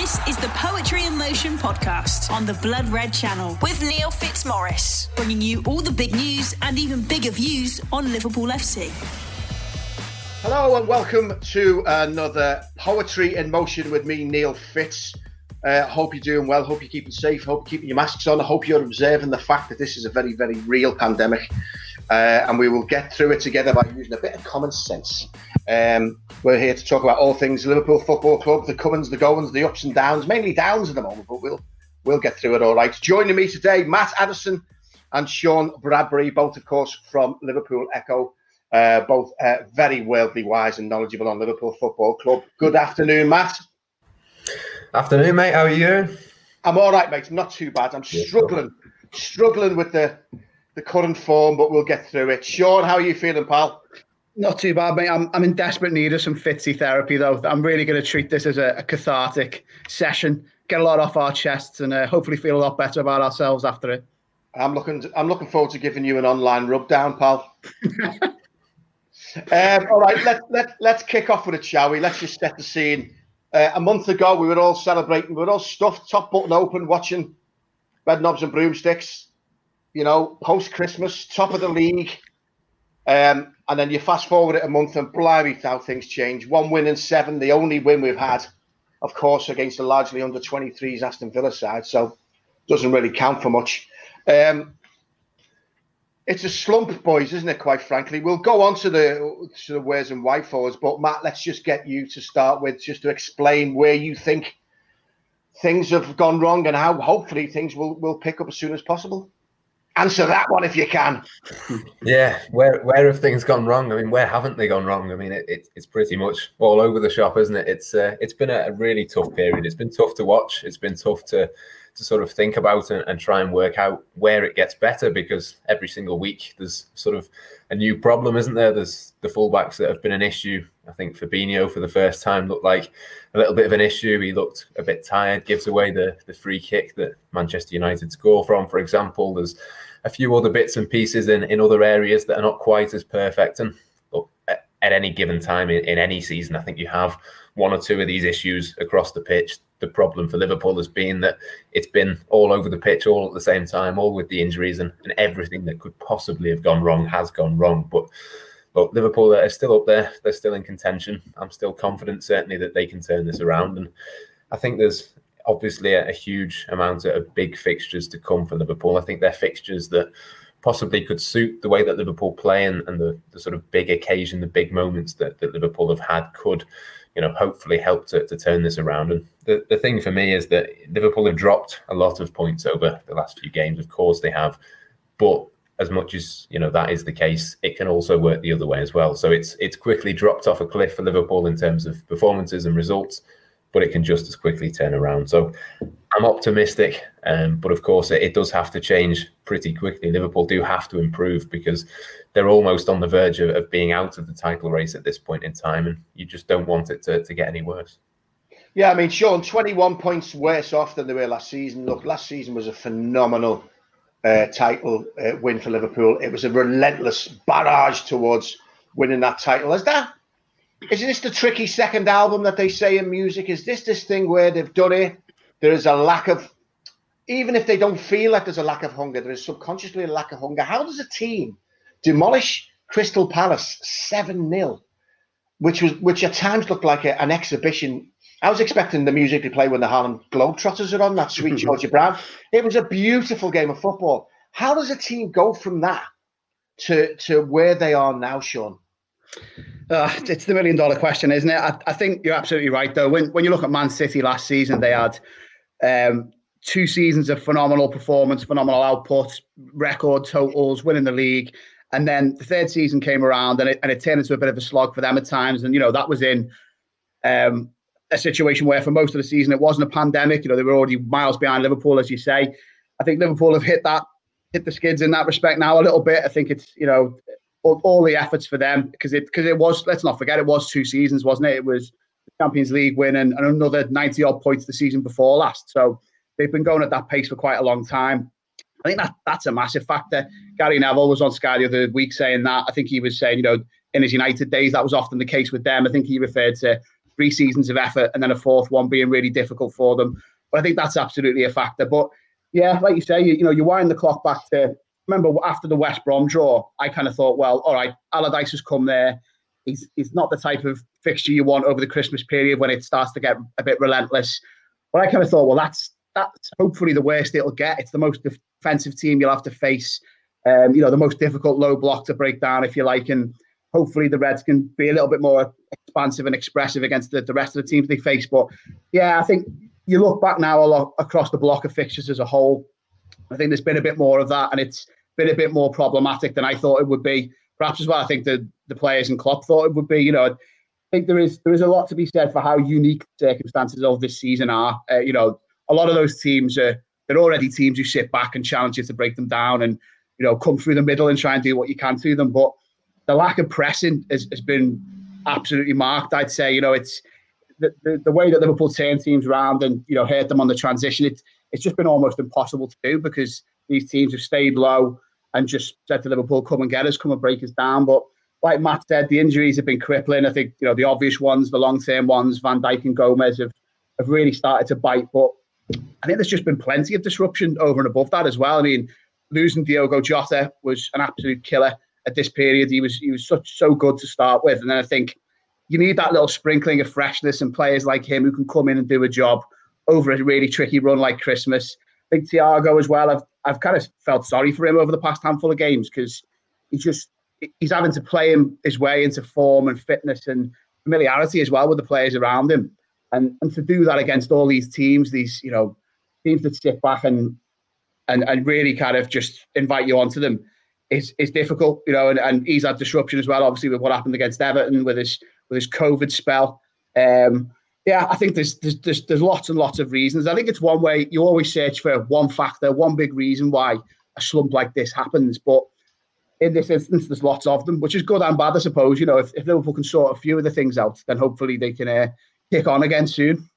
This is the Poetry in Motion podcast on the Blood Red Channel with Neil Fitzmaurice, bringing you all the big news and even bigger views on Liverpool FC. Hello and welcome to another Poetry in Motion with me, Neil Fitz. Uh, hope you're doing well. Hope you're keeping safe. Hope you're keeping your masks on. I hope you're observing the fact that this is a very, very real pandemic. Uh, and we will get through it together by using a bit of common sense. Um, we're here to talk about all things Liverpool Football Club, the comings, the goings, the ups and downs, mainly downs at the moment, but we'll we'll get through it all right. Joining me today, Matt Addison and Sean Bradbury, both of course from Liverpool Echo, uh, both uh, very worldly wise and knowledgeable on Liverpool Football Club. Good afternoon, Matt. Afternoon, mate. How are you? I'm all right, mate. Not too bad. I'm struggling, struggling with the the current form, but we'll get through it. Sean, how are you feeling, pal? Not too bad, mate. I'm, I'm in desperate need of some fitzy therapy, though. I'm really going to treat this as a, a, cathartic session, get a lot off our chests, and uh, hopefully feel a lot better about ourselves after it. I'm looking. To, I'm looking forward to giving you an online rub down, pal. um, all right, let let let's kick off with it, shall we? Let's just set the scene. Uh, a month ago, we were all celebrating. We were all stuffed, top button open, watching Red Knobs and Broomsticks. You know, post Christmas, top of the league. Um, and then you fast forward it a month and blimey, how things change. One win in seven, the only win we've had, of course, against a largely under 23s Aston Villa side. So doesn't really count for much. Um, it's a slump, boys, isn't it? Quite frankly, we'll go on to the to the where's and why for us. But Matt, let's just get you to start with, just to explain where you think things have gone wrong and how hopefully things will will pick up as soon as possible. Answer that one if you can. yeah, where where have things gone wrong? I mean, where haven't they gone wrong? I mean, it, it it's pretty much all over the shop, isn't it? It's uh, it's been a, really tough period. It's been tough to watch. It's been tough to to sort of think about and, and try and work out where it gets better because every single week there's sort of a new problem, isn't there? There's the fullbacks that have been an issue. I think Fabinho for the first time looked like a little bit of an issue. He looked a bit tired, gives away the the free kick that Manchester United score from, for example. There's a few other bits and pieces in, in other areas that are not quite as perfect. And look, at, at any given time in, in any season, I think you have one or two of these issues across the pitch. The problem for Liverpool has been that it's been all over the pitch all at the same time, all with the injuries and, and everything that could possibly have gone wrong has gone wrong. But but Liverpool are still up there. They're still in contention. I'm still confident, certainly, that they can turn this around. And I think there's obviously a, huge amount of big fixtures to come for Liverpool. I think they're fixtures that possibly could suit the way that Liverpool play and, and the, the sort of big occasion, the big moments that, that Liverpool have had could, you know, hopefully help to, to turn this around. And the, the thing for me is that Liverpool have dropped a lot of points over the last few games. Of course they have. But as much as you know that is the case, it can also work the other way as well. So it's it's quickly dropped off a cliff for Liverpool in terms of performances and results but it can just as quickly turn around. So I'm optimistic, um, but of course it, it, does have to change pretty quickly. Liverpool do have to improve because they're almost on the verge of, of, being out of the title race at this point in time, and you just don't want it to, to get any worse. Yeah, I mean, Sean, 21 points worse off than they were last season. Look, last season was a phenomenal uh, title uh, win for Liverpool. It was a relentless barrage towards winning that title. Is that isn't this the tricky second album that they say in music? Is this this thing where they've done it? There is a lack of, even if they don't feel like there's a lack of hunger, there is subconsciously a lack of hunger. How does a team demolish Crystal Palace seven 0 which was which at times looked like a, an exhibition? I was expecting the music to play when the Harlem Globetrotters are on that sweet Georgia Brown. It was a beautiful game of football. How does a team go from that to to where they are now, Sean? Uh, it's the million dollar question, isn't it? I, I, think you're absolutely right, though. When when you look at Man City last season, they had um, two seasons of phenomenal performance, phenomenal output, record totals, winning the league. And then the third season came around and it, and it turned into a bit of a slog for them at times. And, you know, that was in um, a situation where for most of the season it wasn't a pandemic. You know, they were already miles behind Liverpool, as you say. I think Liverpool have hit that, hit the skids in that respect now a little bit. I think it's, you know, all, all the efforts for them because it because it was let's not forget it was two seasons, wasn't it? It was the Champions League win and, and another ninety odd points the season before last. So they've been going at that pace for quite a long time. I think that that's a massive factor. Gary Neville was on Sky the other week saying that. I think he was saying, you know, in his United days, that was often the case with them. I think he referred to three seasons of effort and then a fourth one being really difficult for them. But I think that's absolutely a factor. But yeah, like you say, you, you know, you wind the clock back to remember after the West Brom draw, I kind of thought, well, all right, Allardyce has come there. He's, he's not the type of fixture you want over the Christmas period when it starts to get a bit relentless. But I kind of thought, well, that's that's hopefully the worst it'll get. It's the most defensive team you'll have to face. Um, you know, the most difficult low block to break down, if you like, and hopefully the Reds can be a little bit more expansive and expressive against the, the rest of the teams they face. But yeah, I think you look back now a lot across the block of fixtures as a whole. I think there's been a bit more of that, and it's been a bit more problematic than I thought it would be. Perhaps as well, I think the the players and Klopp thought it would be. You know, I think there is there is a lot to be said for how unique circumstances of this season are. Uh, you know, a lot of those teams are they're already teams who sit back and challenge you to break them down and you know come through the middle and try and do what you can to them. But the lack of pressing has, has been absolutely marked. I'd say you know it's the, the, the way that Liverpool turn teams around and you know hurt them on the transition. It's it's just been almost impossible to do because these teams have stayed low and just said to Liverpool, "Come and get us, come and break us down." But like Matt said, the injuries have been crippling. I think you know the obvious ones, the long term ones, Van Dijk and Gomez have have really started to bite. But I think there's just been plenty of disruption over and above that as well. I mean, losing Diogo Jota was an absolute killer at this period. He was he was such so good to start with, and then I think you need that little sprinkling of freshness and players like him who can come in and do a job over a really tricky run like Christmas. I think Thiago as well. I've I've kind of felt sorry for him over the past handful of games because he's just he's having to play him his way into form and fitness and familiarity as well with the players around him. And and to do that against all these teams, these you know teams that sit back and and and really kind of just invite you onto them is is difficult, you know. And, and he's had disruption as well, obviously with what happened against Everton with his with his COVID spell. Um, yeah, I think there's, there's there's there's lots and lots of reasons. I think it's one way you always search for one factor, one big reason why a slump like this happens. But in this instance, there's lots of them, which is good and bad, I suppose. You know, if, if Liverpool can sort a few of the things out, then hopefully they can uh, kick on again soon.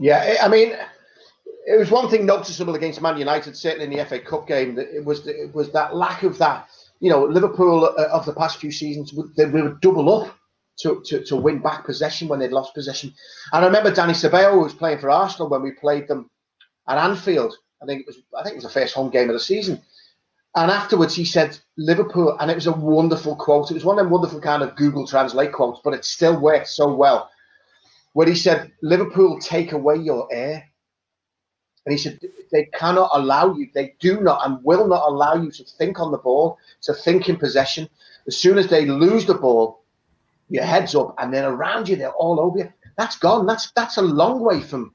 Yeah, I mean, it was one thing noticeable against Man United, certainly in the FA Cup game. That it was it was that lack of that. You know, Liverpool uh, of the past few seasons, they would double up to, to, to win back possession when they'd lost possession. And I remember Dani Ceballos was playing for Arsenal when we played them at Anfield. I think it was I think it was the first home game of the season. And afterwards he said Liverpool, and it was a wonderful quote. It was one of them wonderful kind of Google Translate quotes, but it still worked so well. Where he said, Liverpool take away your air. And he said, they cannot allow you, they do not and will not allow you to think on the ball, to think in possession. As soon as they lose the ball, your head's up, and then around you, they're all over you. That's gone. That's that's a long way from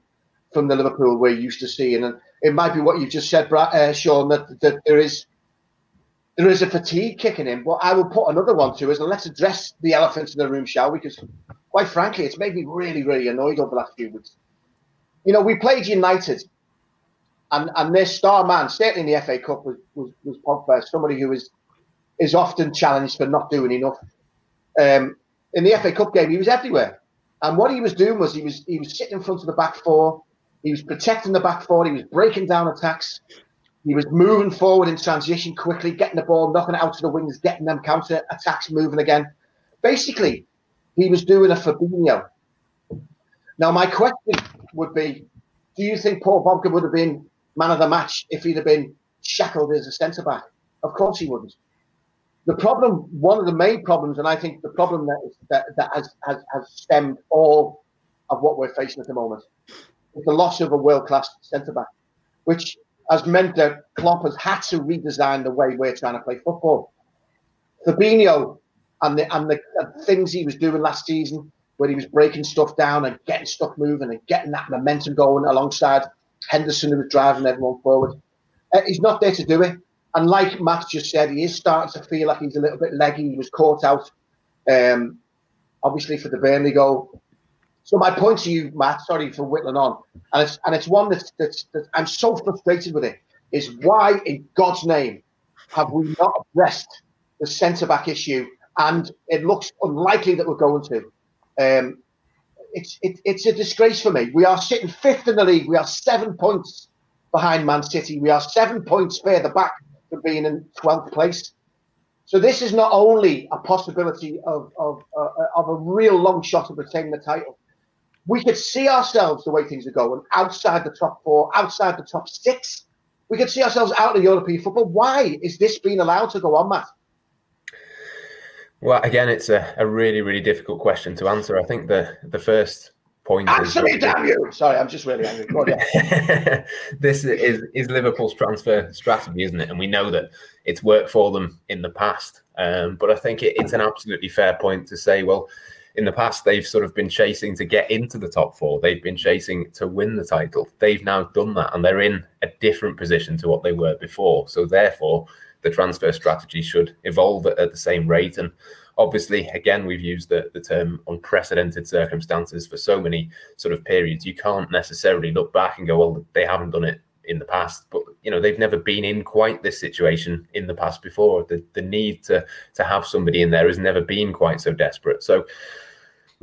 from the Liverpool we're used to seeing. And it might be what you just said, Brad, uh, Sean, that, that there is there is a fatigue kicking in. But I will put another one to us, and let's address the elephant in the room, shall we? Because quite frankly, it's made me really, really annoyed over the last few weeks. You know, we played United, and and their star man, certainly in the FA Cup, was was, was Pogba, somebody who is is often challenged for not doing enough. Um, in the FA Cup game, he was everywhere. And what he was doing was he was he was sitting in front of the back four. He was protecting the back four. He was breaking down attacks. He was moving forward in transition quickly, getting the ball, knocking it out to the wings, getting them counter attacks moving again. Basically, he was doing a Fabinho. Now, my question would be: Do you think Paul Pogba would have been man of the match if he'd have been shackled as a centre back? Of course he wouldn't the problem, one of the main problems, and I think the problem that is, that, that has, has, has stemmed all of what we're facing at the moment is the loss of a world class centre back, which has meant that Klopp has had to redesign the way we're trying to play football. Fabinho and the and the things he was doing last season, where he was breaking stuff down and getting stuff moving and getting that momentum going alongside Henderson, who was driving everyone forward. Uh, he's not there to do it. And like Matt just said, he is starting to feel like he's a little bit leggy. He was caught out, um, obviously, for the Burnley goal. So my point to you, Matt, sorry for whittling on, and it's and it's one that's, that's, that's I'm so frustrated with it, is why in God's name have we not addressed the centre back issue? And it looks unlikely that we're going to. Um, it's it, it's a disgrace for me. We are sitting fifth in the league. We are seven points behind Man City. We are seven points further back for being in 12th place. So this is not only a possibility of, of, uh, of a real long shot of retaining the title, we could see ourselves the way things are going outside the top four, outside the top six. We could see ourselves out of European football. Why is this being allowed to go on, Matt? Well, again, it's a, a really, really difficult question to answer. I think the the first point me, damn you! Sorry, I'm just really angry. On, yeah. this is is Liverpool's transfer strategy, isn't it? And we know that it's worked for them in the past. Um, but I think it, it's an absolutely fair point to say, well, in the past they've sort of been chasing to get into the top four. They've been chasing to win the title. They've now done that, and they're in a different position to what they were before. So therefore, the transfer strategy should evolve at, at the same rate. And obviously, again, we've used the, the term unprecedented circumstances for so many sort of periods. You can't necessarily look back and go, well, they haven't done it in the past, but you know they've never been in quite this situation in the past before. The the need to to have somebody in there has never been quite so desperate. So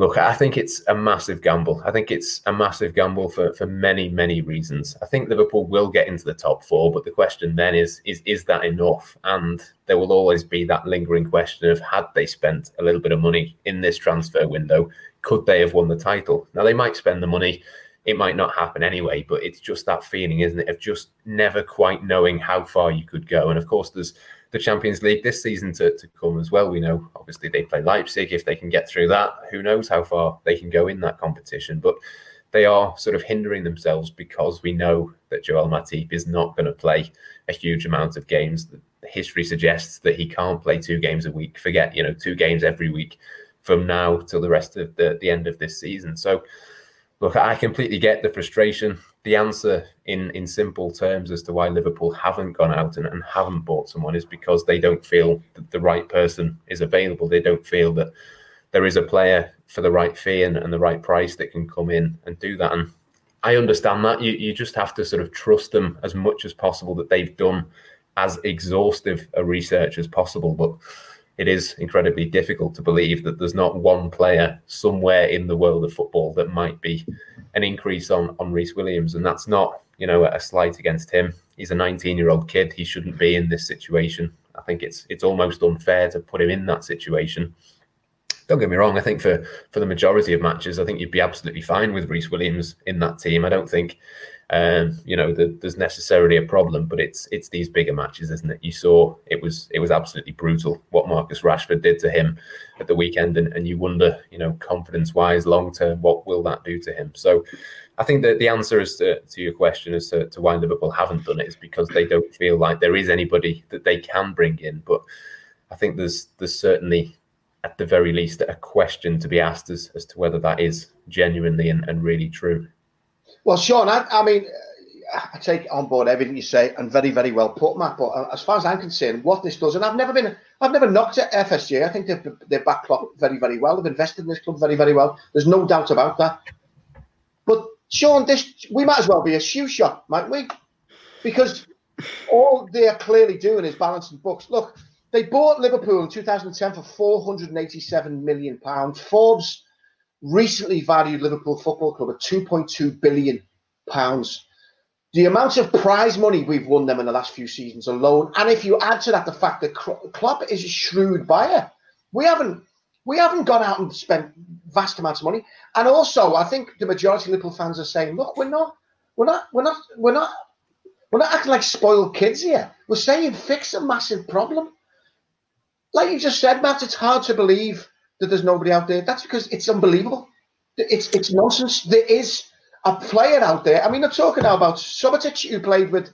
Look, I think it's a massive gamble. I think it's a massive gamble for, for many, many reasons. I think Liverpool will get into the top four, but the question then is, is is that enough? And there will always be that lingering question of had they spent a little bit of money in this transfer window, could they have won the title? Now they might spend the money, it might not happen anyway, but it's just that feeling, isn't it, of just never quite knowing how far you could go. And of course, there's the Champions League this season to, to come as well. We know obviously they play Leipzig. If they can get through that, who knows how far they can go in that competition. But they are sort of hindering themselves because we know that Joel Matip is not going to play a huge amount of games. History suggests that he can't play two games a week. Forget, you know, two games every week from now till the rest of the, the end of this season. So look, I completely get the frustration. The answer, in in simple terms, as to why Liverpool haven't gone out and, and haven't bought someone is because they don't feel that the right person is available. They don't feel that there is a player for the right fee and, and the right price that can come in and do that. And I understand that. You you just have to sort of trust them as much as possible that they've done as exhaustive a research as possible. But it is incredibly difficult to believe that there's not one player somewhere in the world of football that might be an increase on on Rhys Williams, and that's not you know a slight against him. He's a 19 year old kid. He shouldn't be in this situation. I think it's it's almost unfair to put him in that situation. Don't get me wrong. I think for for the majority of matches, I think you'd be absolutely fine with Rhys Williams in that team. I don't think um, you know, the, there's necessarily a problem, but it's it's these bigger matches, isn't it? You saw it was it was absolutely brutal what Marcus Rashford did to him at the weekend, and, and you wonder, you know, confidence wise, long term, what will that do to him? So, I think that the answer is to, to your question as to, to why Liverpool haven't done it is because they don't feel like there is anybody that they can bring in. But I think there's there's certainly at the very least a question to be asked as, as to whether that is genuinely and, and really true. Well, Sean, I, I mean, I take on board everything you say, and very, very well put, Matt. But uh, as far as I'm concerned, what this does, and I've never been, I've never knocked at FSG. I think they've they've backed very, very well. They've invested in this club very, very well. There's no doubt about that. But Sean, this we might as well be a shoe shop, mightn't we? Because all they are clearly doing is balancing books. Look, they bought Liverpool in 2010 for 487 million pounds. Forbes recently valued Liverpool Football Club at 2.2 billion pounds. The amount of prize money we've won them in the last few seasons alone, and if you add to that the fact that Klopp is a shrewd buyer, we haven't we haven't gone out and spent vast amounts of money. And also, I think the majority of Liverpool fans are saying, "Look, we're not, we're not, we're not, we're not, we're not acting like spoiled kids here. We're saying fix a massive problem." Like you just said, Matt, it's hard to believe that there's nobody out there. That's because it's unbelievable. It's it's nonsense. There is a player out there. I mean, I'm talking now about Subotic, who played with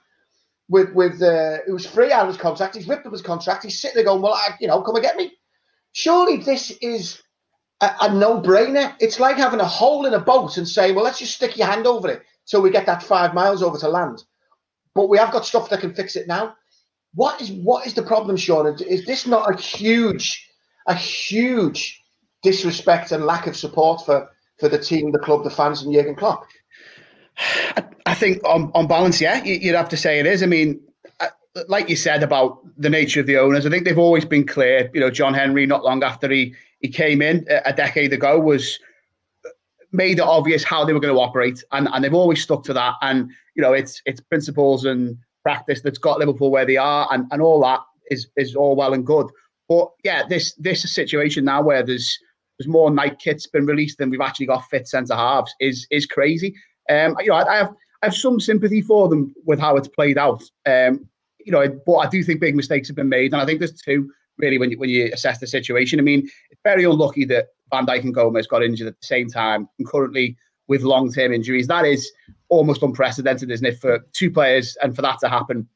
with with uh, who was free out of his contract. He's ripped up his contract. He's sitting there going, "Well, I, you know, come and get me." Surely this is a, a no-brainer. It's like having a hole in a boat and saying, "Well, let's just stick your hand over it till we get that five miles over to land." But we have got stuff that can fix it now. What is what is the problem, Sean? Is this not a huge a huge disrespect and lack of support for for the team, the club, the fans, and Jurgen Klopp. I, I think on, on balance, yeah, you'd have to say it is. I mean, like you said about the nature of the owners, I think they've always been clear. You know, John Henry, not long after he he came in a decade ago, was uh, made it obvious how they were going to operate, and and they've always stuck to that. And you know, it's it's principles and practice that's got Liverpool where they are, and and all that is is all well and good. But yeah, this this situation now where there's there's more night kits been released than we've actually got fit centre halves is is crazy. Um, you know, I, I, have I have some sympathy for them with how it's played out. Um, you know, but I do think big mistakes have been made, and I think there's two really when you when you assess the situation. I mean, it's very unlucky that Van Dijk and Gomez got injured at the same time, and currently with long term injuries. That is almost unprecedented, isn't it, for two players and for that to happen.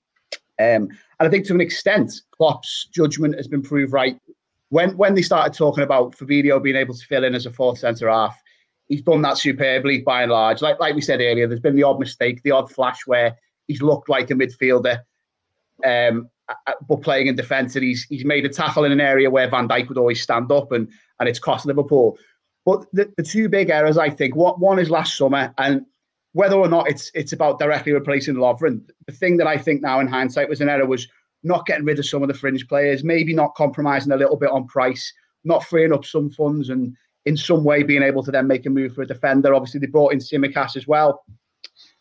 Um, and I think to an extent, Klopp's judgment has been proved right. When when they started talking about Fabinho being able to fill in as a fourth centre half, he's done that superbly by and large. Like like we said earlier, there's been the odd mistake, the odd flash where he's looked like a midfielder, um, but playing in defence, and he's he's made a tackle in an area where Van Dijk would always stand up, and and it's cost Liverpool. But the, the two big errors, I think, what one is last summer, and whether or not it's it's about directly replacing Lovren. The thing that I think now in hindsight was an error was not getting rid of some of the fringe players, maybe not compromising a little bit on price, not freeing up some funds, and in some way being able to then make a move for a defender. Obviously, they brought in Tsimikas as well,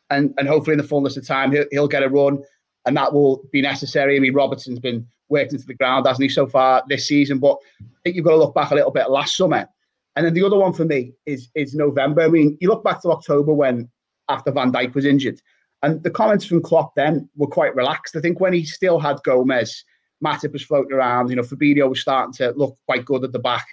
and and hopefully in the fullness of time he'll, he'll get a run, and that will be necessary. I mean, Robertson's been worked into the ground, hasn't he, so far this season? But I think you've got to look back a little bit last summer. And then the other one for me is is November. I mean, you look back to October when after Van Dijk was injured, and the comments from Klopp then were quite relaxed. I think when he still had Gomez, Matip was floating around. You know, Fabinho was starting to look quite good at the back,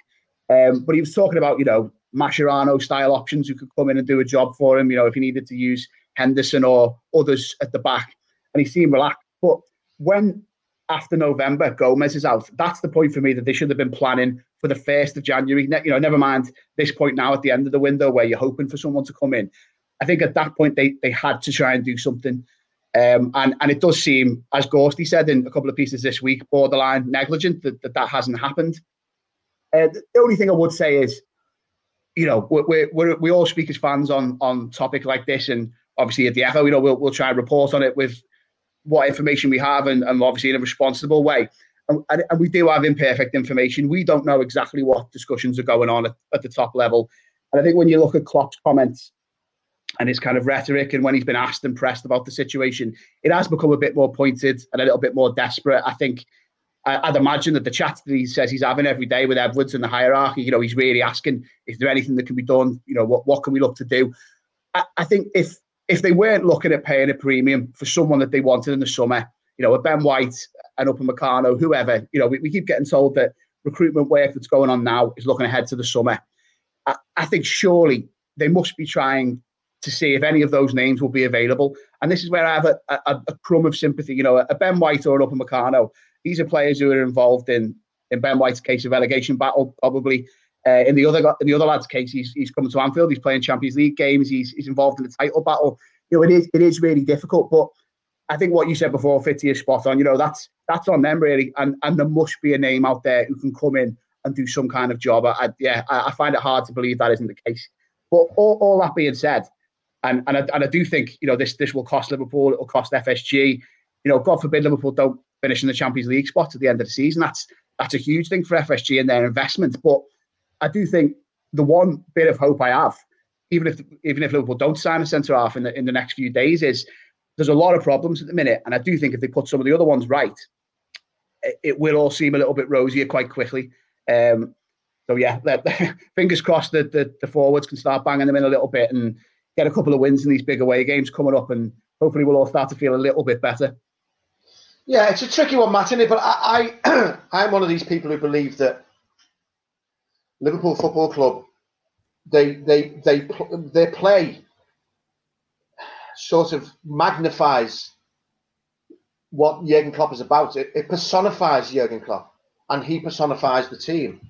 um, but he was talking about you know Mascherano style options who could come in and do a job for him. You know, if he needed to use Henderson or others at the back, and he seemed relaxed. But when after November, Gomez is out. That's the point for me that they should have been planning for the first of January. You know, never mind this point now at the end of the window where you're hoping for someone to come in. I think at that point they they had to try and do something. Um, and and it does seem, as Gorsty said in a couple of pieces this week, borderline negligent that that, that hasn't happened. Uh, the only thing I would say is, you know, we we we all speak as fans on on topic like this, and obviously at the Echo, you know, we'll we'll try and report on it with what information we have and, and obviously in a responsible way. And, and, we do have imperfect information. We don't know exactly what discussions are going on at, at the top level. And I think when you look at Klopp's comments and his kind of rhetoric and when he's been asked and pressed about the situation, it has become a bit more pointed and a little bit more desperate. I think I'd imagine that the chat that he says he's having every day with Edwards and the hierarchy, you know, he's really asking, is there anything that can be done? You know, what, what can we look to do? I, I think if if they weren't looking at paying a premium for someone that they wanted in the summer, you know, a Ben White, an Upamecano, whoever, you know, we, we, keep getting told that recruitment work that's going on now is looking ahead to the summer. I, I, think surely they must be trying to see if any of those names will be available. And this is where I have a, a, a crumb of sympathy. You know, a Ben White or an Upamecano, these are players who are involved in, in Ben White's case of relegation battle, probably. Uh, in the other in the other lad's case, he's he's coming to Anfield. He's playing Champions League games. He's he's involved in the title battle. You know, it is it is really difficult. But I think what you said before, Fitzy, is spot on. You know, that's that's on them really, and and there must be a name out there who can come in and do some kind of job. I, yeah, I, I find it hard to believe that isn't the case. But all, all that being said, and and I, and I do think you know this this will cost Liverpool. It will cost FSG. You know, God forbid Liverpool don't finish in the Champions League spot at the end of the season. That's that's a huge thing for FSG and their investment. But I do think the one bit of hope I have, even if even if Liverpool don't sign a centre half in the in the next few days, is there's a lot of problems at the minute, and I do think if they put some of the other ones right, it, it will all seem a little bit rosier quite quickly. Um, so yeah, fingers crossed that the, the forwards can start banging them in a little bit and get a couple of wins in these big away games coming up, and hopefully we'll all start to feel a little bit better. Yeah, it's a tricky one, Matt, isn't it? But I, I I'm one of these people who believe that Liverpool Football Club, they they they their play sort of magnifies what Jurgen Klopp is about. It, it personifies Jurgen Klopp, and he personifies the team.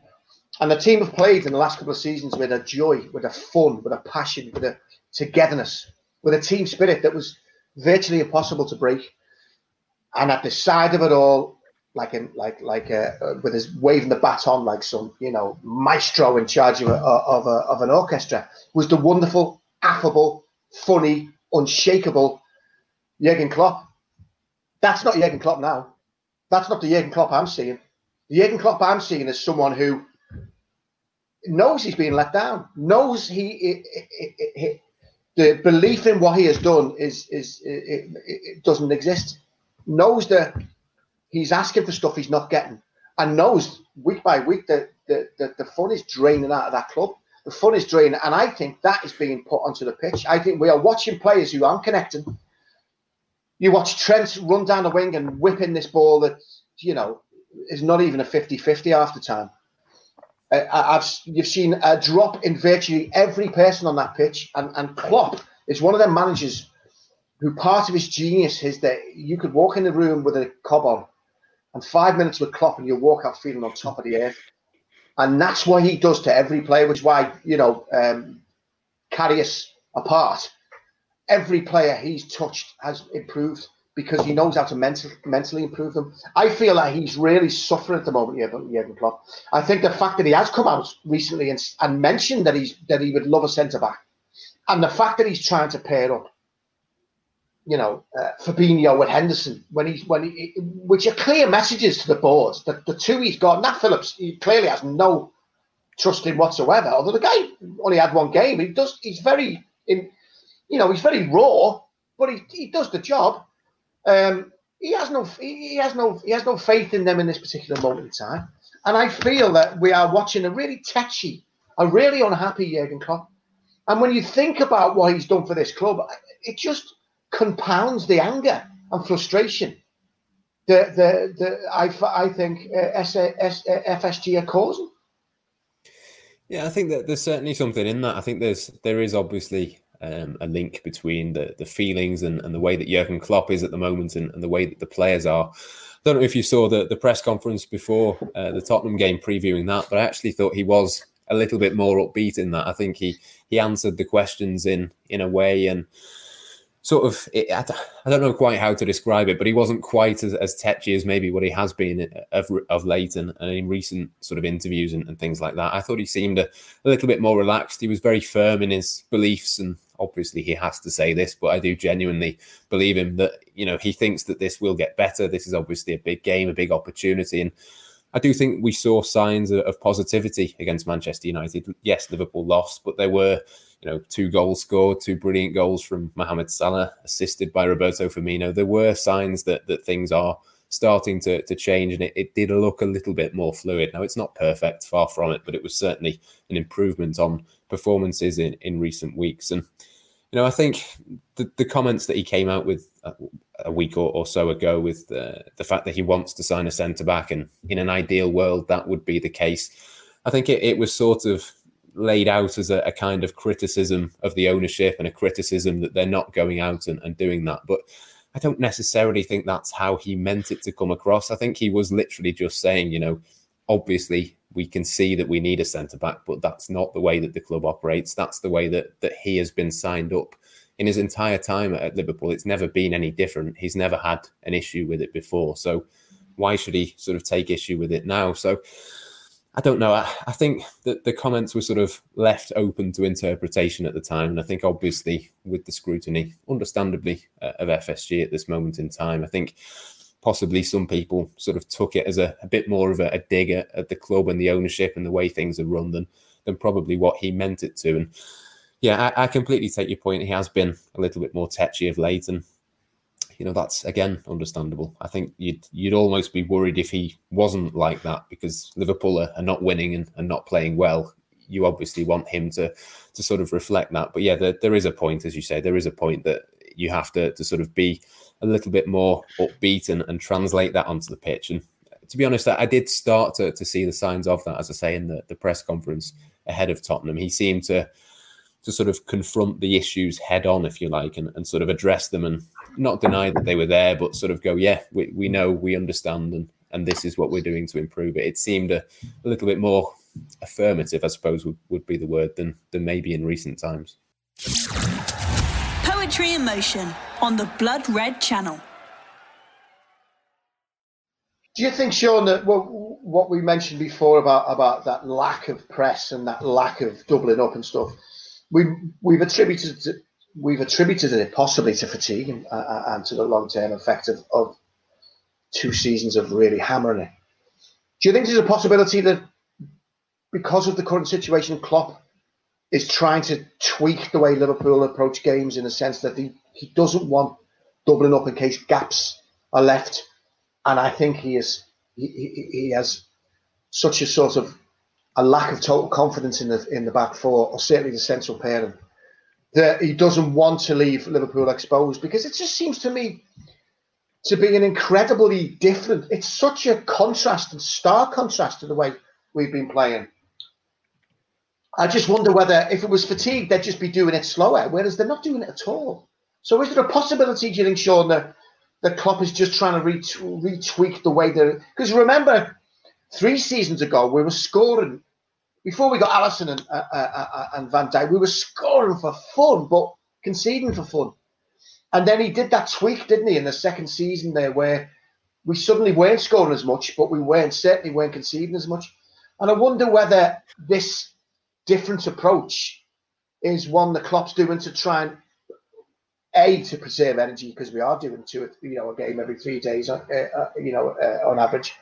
And the team have played in the last couple of seasons with a joy, with a fun, with a passion, with a togetherness, with a team spirit that was virtually impossible to break. And at the side of it all, like in like like uh, uh, with his waving the baton like some you know maestro in charge of a, of, a, of an orchestra was the wonderful, affable, funny, unshakable Jurgen Klopp. That's not Jurgen Klopp now. That's not the Jurgen Klopp I'm seeing. The Jurgen Klopp I'm seeing is someone who knows he's being let down, knows he, he, he, he the belief in what he has done is is it, it doesn't exist, knows that he's asking for stuff he's not getting, and knows week by week that the, the, the fun is draining out of that club. The fun is draining, and I think that is being put onto the pitch. I think we are watching players who aren't connecting. You watch Trent run down the wing and whip in this ball that, you know, is not even a 50 50 half the time. Uh, I've you've seen a drop in virtually every person on that pitch, and and Klopp is one of them managers who part of his genius is that you could walk in the room with a cob on, and five minutes with Klopp, and you walk out feeling on top of the earth, and that's what he does to every player, which is why you know um, Karius apart. Every player he's touched has improved because he knows how to mental, mentally improve them. I feel that he's really suffering at the moment, Jurgen Klopp. I think the fact that he has come out recently and, and mentioned that he's that he would love a centre back, and the fact that he's trying to pair up, you know, uh, Fabinho with Henderson when he's when he, which are clear messages to the board that the two he's got. Nat Phillips he clearly has no trust in whatsoever. Although the guy only had one game, he does. He's very in, you know, he's very raw, but he, he does the job. Um, he has no he has no he has no faith in them in this particular moment in time. And I feel that we are watching a really tetchy, a really unhappy Jurgen Klopp. And when you think about what he's done for this club, it just compounds the anger and frustration that the, the I, I think uh, FSG are causing. Yeah, I think that there's certainly something in that. I think there's there is obviously um, a link between the the feelings and, and the way that Jurgen Klopp is at the moment and, and the way that the players are. I don't know if you saw the, the press conference before uh, the Tottenham game previewing that, but I actually thought he was a little bit more upbeat in that. I think he he answered the questions in in a way and sort of it, I don't know quite how to describe it, but he wasn't quite as, as tetchy as maybe what he has been of, of late and, and in recent sort of interviews and, and, things like that. I thought he seemed a, a, little bit more relaxed. He was very firm in his beliefs and obviously he has to say this, but I do genuinely believe him that you know he thinks that this will get better. This is obviously a big game, a big opportunity, and I do think we saw signs of positivity against Manchester United. Yes, Liverpool lost, but there were you know two goals scored, two brilliant goals from Mohamed Salah, assisted by Roberto Firmino. There were signs that that things are starting to, to change and it, it did look a little bit more fluid. Now, it's not perfect, far from it, but it was certainly an improvement on performances in, in recent weeks. And, you know, I think the, the comments that he came out with a, a week or, or, so ago with the, the fact that he wants to sign a centre back, and in an ideal world, that would be the case. I think it, it was sort of laid out as a, a, kind of criticism of the ownership and a criticism that they're not going out and, and doing that. But I don't necessarily think that's how he meant it to come across. I think he was literally just saying, you know, obviously we can see that we need a centre back, but that's not the way that the club operates. That's the way that that he has been signed up in his entire time at Liverpool. It's never been any different. He's never had an issue with it before. So why should he sort of take issue with it now? So I don't know. I, I, think that the comments were sort of left open to interpretation at the time. And I think, obviously, with the scrutiny, understandably, uh, of FSG at this moment in time, I think possibly some people sort of took it as a, a bit more of a, a dig at, at, the club and the ownership and the way things are run than, than probably what he meant it to. And yeah, I, I completely take your point. He has been a little bit more tetchy of late. And you know that's again understandable. I think you'd you'd almost be worried if he wasn't like that because Liverpool are, are not winning and, and not playing well. You obviously want him to to sort of reflect that. But yeah, there, there is a point, as you say, there is a point that you have to to sort of be a little bit more upbeat and, and translate that onto the pitch. And to be honest, I, I did start to, to see the signs of that, as I say in the, the press conference ahead of Tottenham. He seemed to to sort of confront the issues head on, if you like, and, and sort of address them and not deny that they were there, but sort of go, yeah, we, we know, we understand, and and this is what we're doing to improve it. It seemed a, a little bit more affirmative, I suppose, would, would be the word than than maybe in recent times. Poetry in motion on the Blood Red Channel. Do you think, Sean, that what, we mentioned before about about that lack of press and that lack of doubling up and stuff? we we've attributed we've attributed it possibly to fatigue and, uh, and to the long term effect of, of two seasons of really hammering it. Do you think there's a possibility that because of the current situation, Klopp is trying to tweak the way Liverpool approach games in the sense that he, he doesn't want doubling up in case gaps are left, and I think he is he, he, has such a sort of a lack of total confidence in the in the back four, or certainly the central pairing, that he doesn't want to leave Liverpool exposed because it just seems to me to be an incredibly different. It's such a contrast and stark contrast to the way we've been playing. I just wonder whether if it was fatigue, they'd just be doing it slower, whereas they're not doing it at all. So is there a possibility, do you think, Sean, that the Klopp is just trying to ret- retweak the way they're... Because remember, three seasons ago, we were scoring, before we got Alisson and, uh, uh, uh, and Van Dijk, we were scoring for fun, but conceding for fun. And then he did that tweak, didn't he, in the second season there, where we suddenly weren't scoring as much, but we weren't certainly weren't conceding as much. And I wonder whether this different approach is one the Klopp's doing to try and a to preserve energy because we are doing two, you know, a game every three days, uh, uh, you know, uh, on average.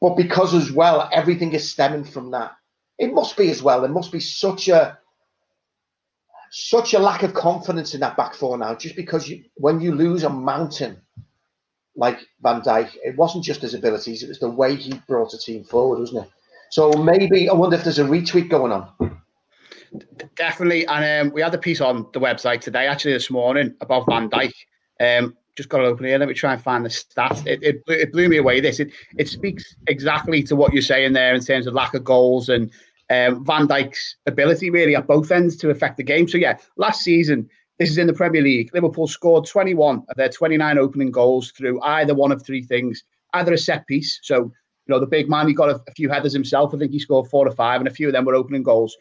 But because as well, everything is stemming from that. It must be as well. There must be such a such a lack of confidence in that back four now, just because you, when you lose a mountain like Van Dijk, it wasn't just his abilities; it was the way he brought the team forward, wasn't it? So maybe I wonder if there's a retweet going on. Definitely, and um, we had a piece on the website today, actually this morning, about Van Dijk. Um, just got it open here. Let me try and find the stats. It, it, it blew me away. This it it speaks exactly to what you're saying there in terms of lack of goals and um, Van Dijk's ability really at both ends to affect the game. So yeah, last season this is in the Premier League. Liverpool scored 21 of their 29 opening goals through either one of three things: either a set piece, so you know, the big man, he got a, a, few headers himself. I think he scored four or five, and a few of them were opening goals.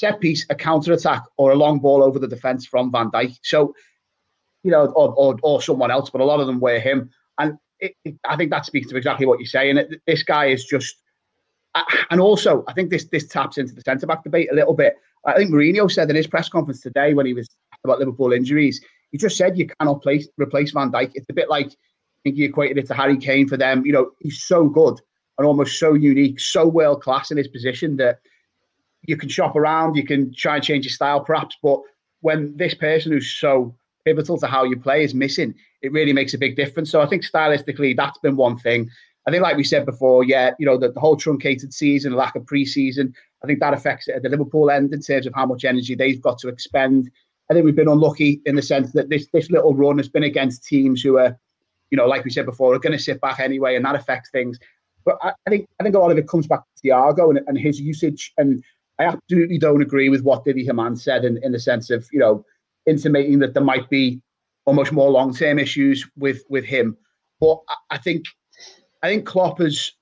Set piece, a counter attack, or a long ball over the defence from Van Dijk. So, you know, or, or, or someone else, but a lot of them were him. And it, it, I think that speaks to exactly what you're saying. It, this guy is just, and also I think this this taps into the centre back debate a little bit. I think Mourinho said in his press conference today when he was about Liverpool injuries, he just said you cannot place, replace Van Dijk. It's a bit like I think he equated it to Harry Kane for them. You know, he's so good and almost so unique, so world class in his position that you can shop around, you can try and change your style perhaps, but when this person who's so pivotal to how you play is missing, it really makes a big difference. So I think stylistically, that's been one thing. I think, like we said before, yeah, you know, the, the whole truncated season, lack of preseason, I think that affects it at the Liverpool end in terms of how much energy they've got to expend. I think we've been unlucky in the sense that this this little run has been against teams who are, you know, like we said before, are going to sit back anyway, and that affects things. But I, I, think I think a lot of it comes back to Thiago and, and his usage. And I absolutely don't agree with what Didi Hamann said in, in the sense of, you know, intimating that there might be almost more long term issues with with him. But I, I think I think Klopp has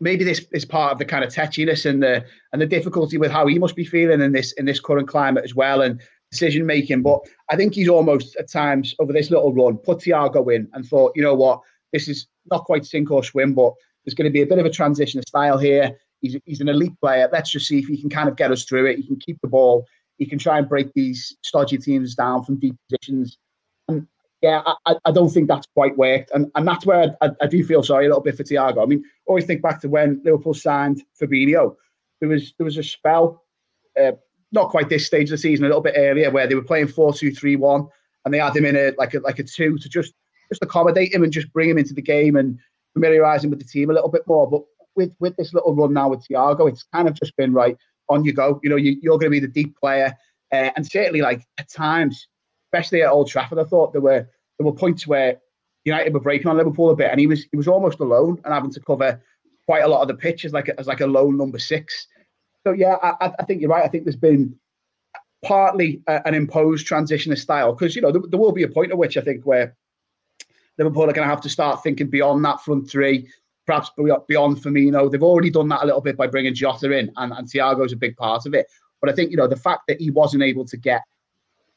maybe this is part of the kind of tetchiness and the and the difficulty with how he must be feeling in this in this current climate as well and decision making. But I think he's almost at times over this little run put Thiago in and thought, you know what, this is not quite sink or swim, but there's going to be a bit of a transition of style here. He's, he's an elite player. Let's just see if he can kind of get us through it. He can keep the ball. He can try and break these stodgy teams down from deep positions. And yeah, I, I don't think that's quite worked. And, and that's where I, I, do feel sorry a little bit for Thiago. I mean, always think back to when Liverpool signed Fabinho. There was there was a spell, uh, not quite this stage of the season, a little bit earlier, where they were playing 4 2 3 1 and they had him in a like a like a two to just just accommodate him and just bring him into the game and familiarise him with the team a little bit more. But with with this little run now with Thiago, it's kind of just been right on you go. You know, you, are going to be the deep player, uh, and certainly like at times, especially at Old Trafford, I thought there were there were points where United were breaking on Liverpool a bit, and he was he was almost alone and having to cover quite a lot of the pitch as like as like a lone number six. So yeah, I, I think you're right. I think there's been partly a, an imposed transition of style because you know there, there, will be a point at which I think where Liverpool are going to have to start thinking beyond that front three, perhaps beyond Firmino. They've already done that a little bit by bringing Jota in, and, and Thiago's a big part of it. But I think, you know, the fact that he wasn't able to get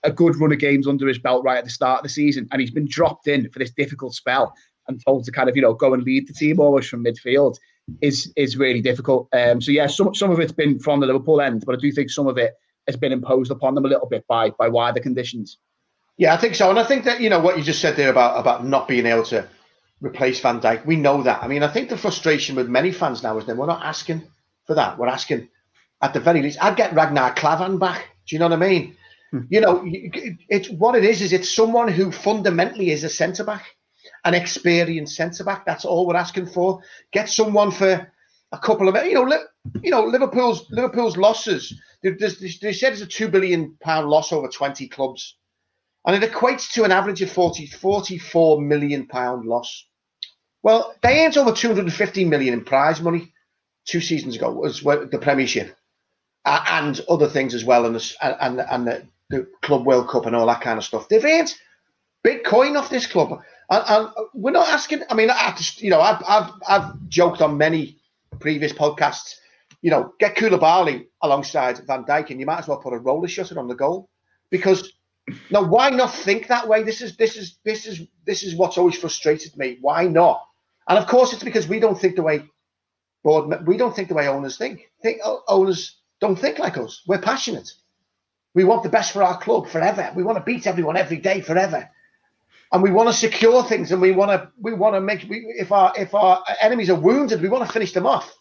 a good run of games under his belt right at the start of the season, and he's been dropped in for this difficult spell and told to kind of, you know, go and lead the team almost from midfield is is really difficult. Um, so yeah, some some of it's been from the Liverpool end, but I do think some of it has been imposed upon them a little bit by by wider conditions. Yeah, I think so, and I think that you know what you just said there about about not being able to replace Van Dijk. We know that. I mean, I think the frustration with many fans now is that we're not asking for that. We're asking, at the very least, I'd get Ragnar Klavan back. Do you know what I mean? Hmm. You know, it's what it is. Is it's someone who fundamentally is a centre back, an experienced centre back. That's all we're asking for. Get someone for a couple of you know you know Liverpool's Liverpool's losses. They, they, they said it's a two billion pound loss over twenty clubs, and it equates to an average of 40, 44 million pound loss. Well, they earned over two hundred and fifty million in prize money two seasons ago was the Premiership uh, and other things as well, and the, and and the, the, Club World Cup and all that kind of stuff. They've earned big coin off this club, and, and we're not asking. I mean, I just, you know, I've, I've I've joked on many previous podcasts. You know, get Koulibaly alongside Van Dijk, and you might as well put a roller shutter on the goal because. Now, why not think that way? This is this is this is this is what's always frustrated me. Why not? And of course, it's because we don't think the way board. We don't think the way owners think. Think owners don't think like us. We're passionate. We want the best for our club forever. We want to beat everyone every day forever, and we want to secure things. And we want to we want to make we, if our if our enemies are wounded, we want to finish them off.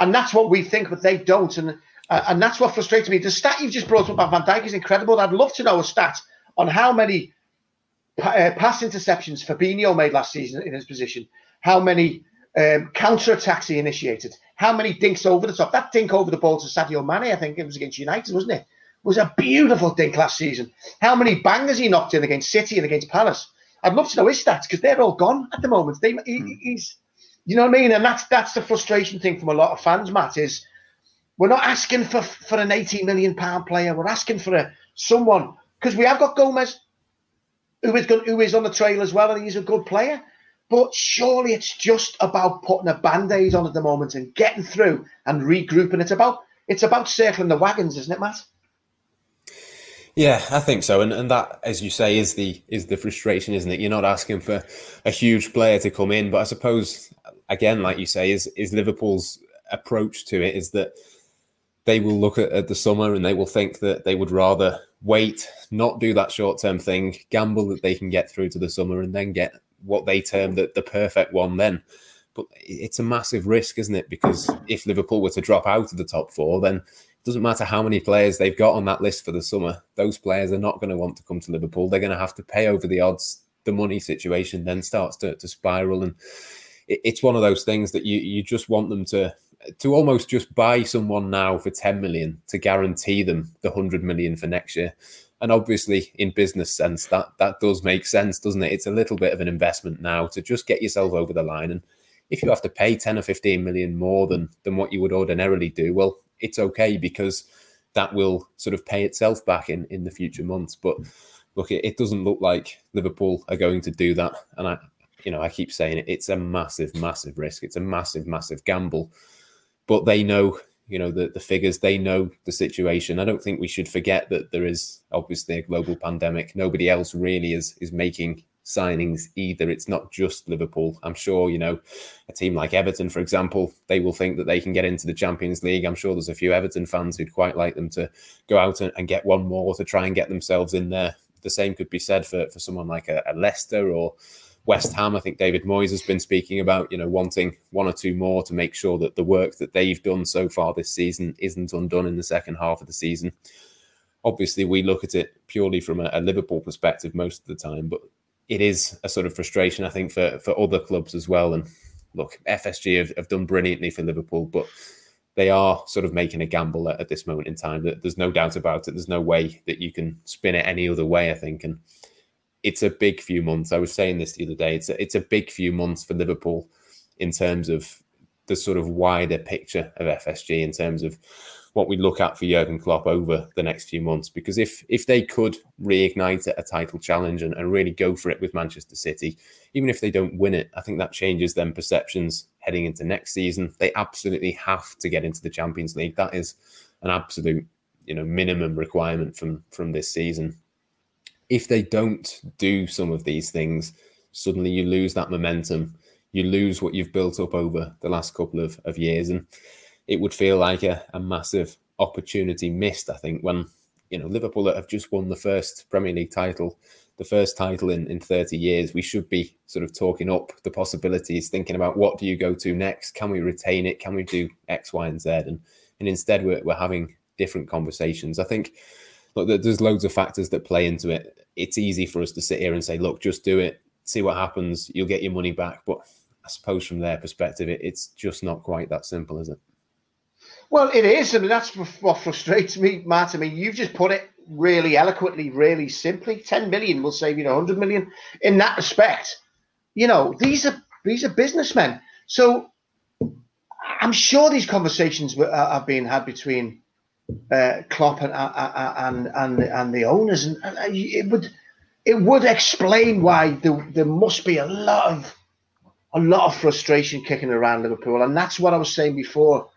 And that's what we think, but they don't. And uh, and that's what frustrates me. The stat you've just brought up about Van Dijk is incredible. I'd love to know a stat on how many uh, pass interceptions Fabinho made last season in his position, how many um, counter attacks he initiated, how many dinks over the top. That dink over the ball to Sadio Mane, I think it was against United, wasn't it? Was a beautiful dink last season. How many bangers he knocked in against City and against Palace. I'd love to know his stats because they're all gone at the moment. They, he, hmm. he's, you know what I mean? And that's that's the frustration thing from a lot of fans, Matt, is we're not asking for for an 80 million pound player. We're asking for a someone because we have got Gomez, who is who is on the trail as well, and he's a good player. But surely it's just about putting a band-aid on at the moment and getting through and regrouping. It's about it's about circling the wagons, isn't it, Matt? Yeah, I think so, and and that, as you say, is the is the frustration, isn't it? You're not asking for a huge player to come in, but I suppose, again, like you say, is is Liverpool's approach to it is that they will look at, at the summer and they will think that they would rather wait, not do that short term thing, gamble that they can get through to the summer, and then get what they term the, the perfect one then. But it's a massive risk, isn't it? Because if Liverpool were to drop out of the top four, then it doesn't matter how many players they've got on that list for the summer. Those players are not going to want to come to Liverpool. They're going to have to pay over the odds. The money situation then starts to, to spiral. And it, it's one of those things that you, you just want them to to almost just buy someone now for 10 million to guarantee them the 100 million for next year. And obviously in business sense that that does make sense doesn't it? It's a little bit of an investment now to just get yourself over the line. And if you have to pay 10 or 15 million more than than what you would ordinarily do well it's okay because that will sort of pay itself back in in the future months. But look it, it doesn't look like liverpool are going to do that. And i you know i keep saying it it's a massive massive risk. It's a massive massive gamble but they know you know the, the figures they know the situation. I don't think we should forget that there is obviously a global pandemic. Nobody else really is is making signings either. It's not just liverpool. I'm sure you know a team like everton for example they will think that they can get into the champions league. I'm sure there's a few everton fans who'd quite like them to go out and, and get one more to try and get themselves in there. The same could be said for, for someone like a, a leicester or West Ham, I think David Moyes has been speaking about, you know, wanting one or two more to make sure that the work that they've done so far this season isn't undone in the second half of the season. Obviously, we look at it purely from a, a Liverpool perspective most of the time, but it is a sort of frustration, I think, for, for other clubs as well. And look, FSG have, have done brilliantly for Liverpool, but they are sort of making a gamble at, at this moment in time. That there's no doubt about it. There's no way that you can spin it any other way. I think, and it's a big few months. I was saying this the other day. It's a, it's a big few months for Liverpool in terms of the sort of wider picture of FSG in terms of what we look at for Jurgen Klopp over the next few months. Because if if they could reignite a title challenge and, and really go for it with Manchester City, even if they don't win it, I think that changes them perceptions heading into next season. They absolutely have to get into the Champions League. That is an absolute you know minimum requirement from from this season if they don't do some of these things, suddenly you lose that momentum. You lose what you've built up over the last couple of, of years. And it would feel like a, a massive opportunity missed, I think, when, you know, Liverpool have just won the first Premier League title, the first title in, in 30 years. We should be sort of talking up the possibilities, thinking about what do you go to next? Can we retain it? Can we do X, Y, and Z? And, and instead, we're, we're having different conversations. I think look, there's loads of factors that play into it. It's easy for us to sit here and say, look, just do it, see what happens, you'll get your money back. But I suppose from their perspective, it, it's just not quite that simple, is it? Well, it is, and that's what frustrates me, Matt. I mean, you've just put it really eloquently, really simply. Ten million will save you hundred million. In that respect, you know, these are these are businessmen. So I'm sure these conversations are uh, being had between uh, Klopp and, uh, uh, and and and the owners, and, and it would it would explain why there, there must be a lot of a lot of frustration kicking around Liverpool, and that's what I was saying before.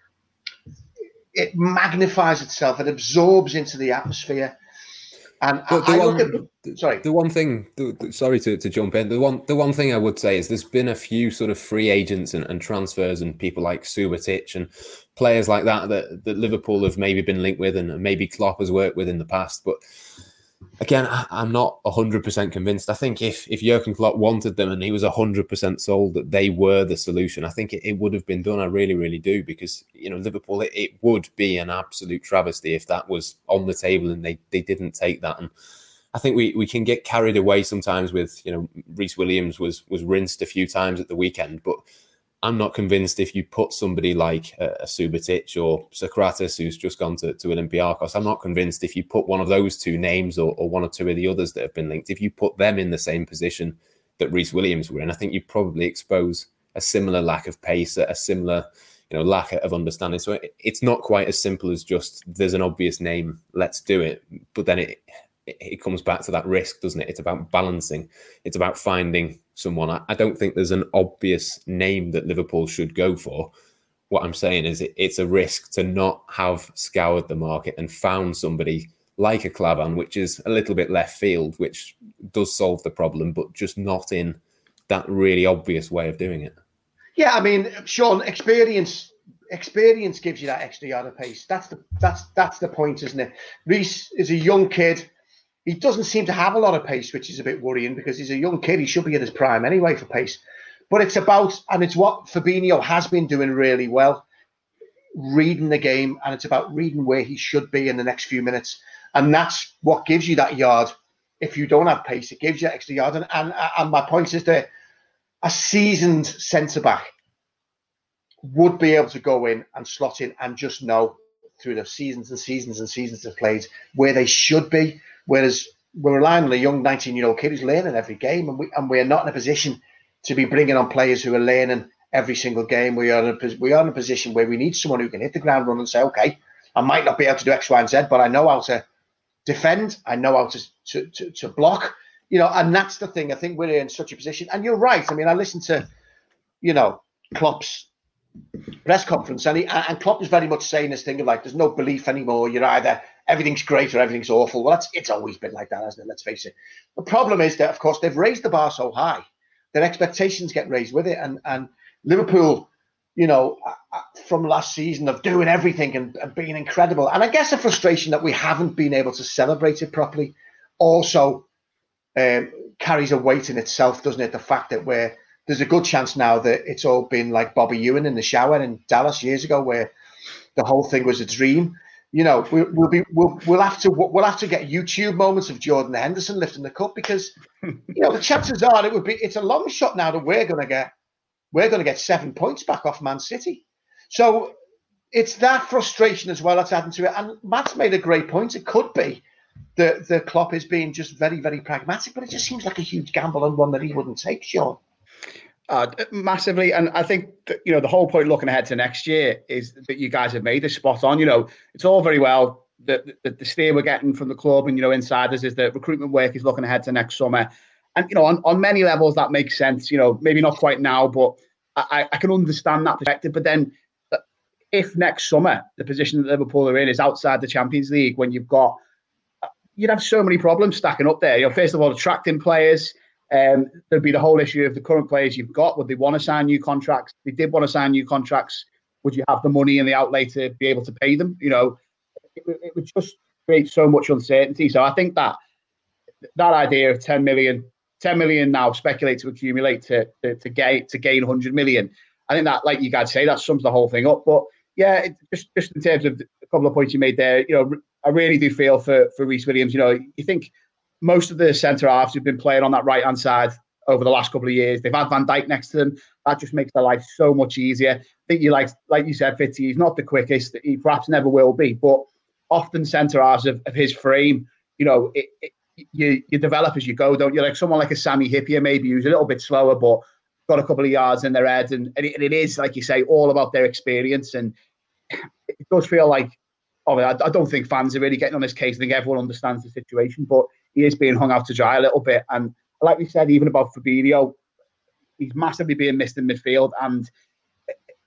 It magnifies itself; it absorbs into the atmosphere. And the, the I, one, at, sorry, the one thing. The, sorry to, to jump in. The one the one thing I would say is there's been a few sort of free agents and, and transfers and people like Subotic and players like that, that that Liverpool have maybe been linked with and maybe Klopp has worked with in the past, but again, I, am not 100% convinced. I think if, if Jurgen Klopp wanted them and he was 100% sold that they were the solution, I think it, it would have been done. I really, really do. Because, you know, Liverpool, it, it, would be an absolute travesty if that was on the table and they, they didn't take that. And I think we, we can get carried away sometimes with, you know, Rhys Williams was was rinsed a few times at the weekend, but I'm not convinced if you put somebody like uh, a, a Subotic or Sokratis, who's just gone to, to Olympiacos, I'm not convinced if you put one of those two names or, or one or two of the others that have been linked, if you put them in the same position that Rhys Williams were in, I think you probably expose a similar lack of pace, a similar you know lack of understanding. So it's not quite as simple as just there's an obvious name, let's do it. But then it it comes back to that risk, doesn't it? It's about balancing. It's about finding someone. I, I don't think there's an obvious name that Liverpool should go for. What I'm saying is it, it's a risk to not have scoured the market and found somebody like a Klavan, which is a little bit left field, which does solve the problem, but just not in that really obvious way of doing it. Yeah, I mean, Sean, experience experience gives you that extra yard of pace. That's the that's that's the point, isn't it? Rhys is a young kid he doesn't seem to have a lot of pace, which is a bit worrying because he's a young kid. He should be in his prime anyway for pace. But it's about, and it's what Fabinho has been doing really well, reading the game, and it's about reading where he should be in the next few minutes. And that's what gives you that yard. If you don't have pace, it gives you extra yard. And, and, and my point is that a seasoned centre back would be able to go in and slot in and just know through the seasons and seasons and seasons of plays where they should be Whereas we're relying on a young 19 year old kid who's learning every game, and we and we're not in a position to be bringing on players who are learning every single game. We are in a, we are in a position where we need someone who can hit the ground run and say, okay, I might not be able to do X, Y, and Z, but I know how to defend. I know how to to, to, to block. You know, and that's the thing. I think we're in such a position. And you're right. I mean, I listened to, you know, Klopp's press conference, and he, and Klopp is very much saying this thing of like, there's no belief anymore. You're either everything's great or everything's awful. Well, that's it's always been like that, hasn't it? Let's face it. The problem is that, of course, they've raised the bar so high that expectations get raised with it, and and Liverpool, you know, uh, uh, from last season of doing everything and, and being incredible, and I guess a frustration that we haven't been able to celebrate it properly, also um, carries a weight in itself, doesn't it? The fact that we're there's a good chance now that it's all been like Bobby Ewing in the shower in Dallas years ago, where the whole thing was a dream you know, we, will be we'll we'll have to we'll have to get YouTube moments of Jordan Henderson lifting the cup because you know the chances are it would be it's a long shot now that we're going to get we're going to get seven points back off Man City. So it's that frustration as well that's adding to it. And Matt's made a great point. It could be the the Klopp is being just very very pragmatic, but it just seems like a huge gamble and one that he wouldn't take, Sean. Uh, massively, and I think that, you know the whole point looking ahead to next year is that you guys have made a spot on. You know, it's all very well the, the, the steer we're getting from the club and you know insiders is that recruitment work is looking ahead to next summer, and you know on, on many levels that makes sense. You know, maybe not quite now, but I, I can understand that perspective. But then, uh, if next summer the position that Liverpool are in is outside the Champions League, when you've got uh, you'd have so many problems stacking up there. You know, first of all, attracting players um, there'd be the whole issue of the current players you've got. Would they want to sign new contracts? If they did want to sign new contracts, would you have the money and the outlay to be able to pay them? You know, it, it would just create so much uncertainty. So I think that that idea of 10 million, 10 million now speculate to accumulate to, to, to gain to gain 100 million. I think that, like you guys say, that sums the whole thing up. But yeah, it, just just in terms of a couple of points you made there, you know, I really do feel for for Rhys Williams. You know, you think most of the centre halves who've been playing on that right hand side over the last couple of years. They've had Van Dijk next to them. That just makes their life so much easier. I think you like, like you said, Fitzy, he's not the quickest. He perhaps never will be, but often centre halves of, of his frame, you know, it, it, you you develop as you go, don't you? Like someone like a Sami Hyypiä, maybe who's a little bit slower, but got a couple of yards in their head, and, and, it, and it is like you say, all about their experience, and it does feel like. Oh, I, I don't think fans are really getting on this case. I think everyone understands the situation, but he is being hung out to dry a little bit. And like we said, even about Fabinho, he's massively being missed in midfield. And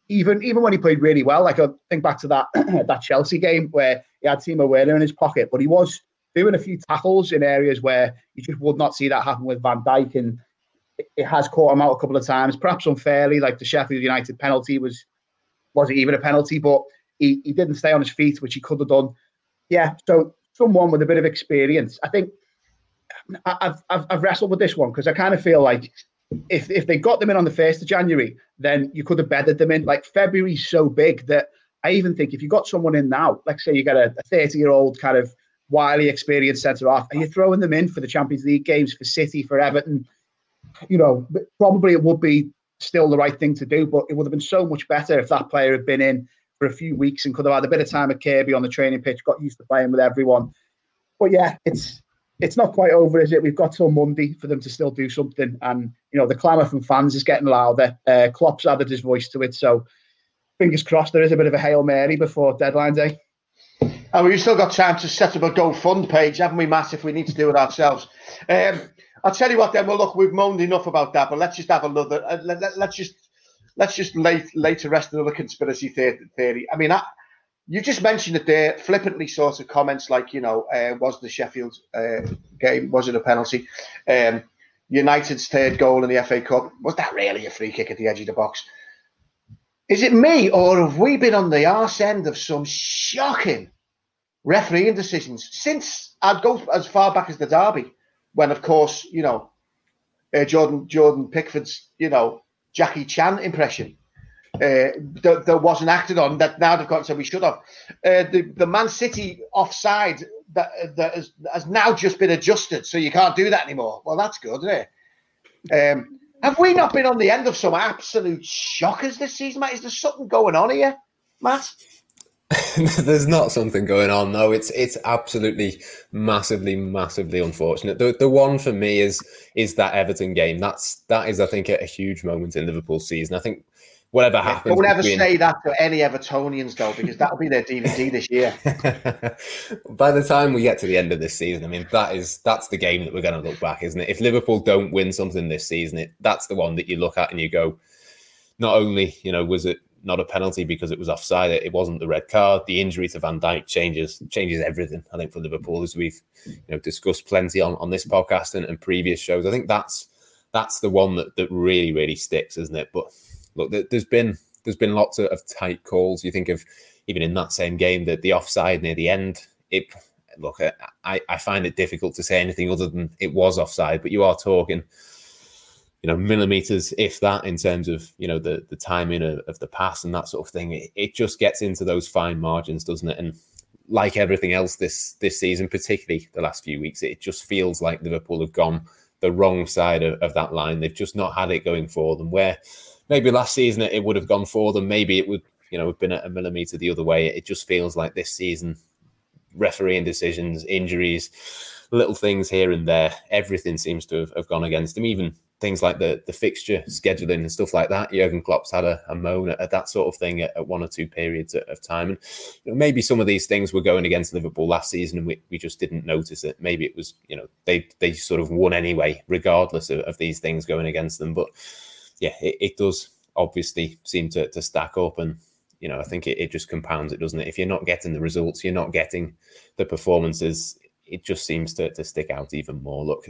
even even when he played really well, like I think back to that that Chelsea game where he had Timo Werner in his pocket, but he was doing a few tackles in areas where you just would not see that happen with Van Dijk, and it has caught him out a couple of times, perhaps unfairly. Like the Sheffield United penalty was wasn't even a penalty, but he, he didn't stay on his feet, which he could have done. Yeah, so someone with a bit of experience. I think I've I've, I've wrestled with this one because I kind of feel like if if they got them in on the first of January, then you could have bedded them in. Like February's so big that I even think if you got someone in now, like say you get a 30 year old kind of wily experienced centre off, and you're throwing them in for the Champions League games for City, for Everton, you know, probably it would be still the right thing to do, but it would have been so much better if that player had been in for a few weeks and could have had a bit of time at Kirkby on the training pitch, got used to playing with everyone. But yeah, it's it's not quite over, is it? We've got till Monday for them to still do something, and you know the clamour from fans is getting louder. Uh, Klopp's added his voice to it, so fingers crossed there is a bit of a hail mary before deadline day. And we've still got time to set up a GoFund page, haven't we, Matt? If we need to do it ourselves. Um, I'll tell you what. Then, well, look, we've moaned enough about that, but let's just have another. Uh, let, us let, just let's just lay lay to rest another conspiracy theory. I mean, I, you just mentioned it there, flippantly sort of comments like, you know, uh, was the Sheffield uh, game, was it a penalty? Um, United's third goal in the FA Cup, was that really a free kick at the edge of the box? Is it me, or have we been on the arse end of some shocking refereeing decisions since I'd go as far back as the derby, when, of course, you know, uh, Jordan Jordan Pickford's, you know, Jackie Chan impression uh, that, that, wasn't acted on that now they've got so we should have. Uh, the, the Man City offside that, that has, has, now just been adjusted, so you can't do that anymore. Well, that's good, isn't it? Um, have we not been on the end of some absolute shockers this season, Matt? Is there something going on here, Matt? There's not something going on though. It's it's absolutely massively, massively unfortunate. The the one for me is is that Everton game. That's that is I think a, a huge moment in Liverpool season. I think whatever happens. Don't ever between... say that to any Evertonians, though, because that'll be their DVD this year. By the time we get to the end of this season, I mean that is that's the game that we're going to look back, isn't it? If Liverpool don't win something this season, it that's the one that you look at and you go, not only you know was it not a penalty because it was offside, it wasn't the red card. The injury to Van Dijk changes changes everything. I think for Liverpool, as we've you know discussed plenty on on this podcast and, and previous shows, I think that's that's the one that that really really sticks, isn't it? But look, there's been there's been lots of, tight calls. You think of even in that same game that the offside near the end. It look, uh, I I find it difficult to say anything other than it was offside. But you are talking, you know, millimeters, if that, in terms of you know the the timing of, of the pass and that sort of thing. It, it just gets into those fine margins, doesn't it? And like everything else this this season, particularly the last few weeks, it just feels like Liverpool have gone the wrong side of, of that line. They've just not had it going for them. Where maybe last season it, would have gone for them. Maybe it would, you know, have been at a millimeter the other way. It just feels like this season, refereeing decisions, injuries, little things here and there, everything seems to have, have gone against them. Even things like the the fixture scheduling and stuff like that. Jurgen Klopp's had a, a moan at, at, that sort of thing at, at one or two periods of, of time, and you know, maybe some of these things were going against Liverpool last season, and we, we just didn't notice it. Maybe it was you know they they sort of won anyway, regardless of, of these things going against them, but yeah, it, it does obviously seem to, to stack up. And, you know, I think it, it just compounds it, doesn't it? If you're not getting the results, you're not getting the performances, it just seems to, to stick out even more. Look,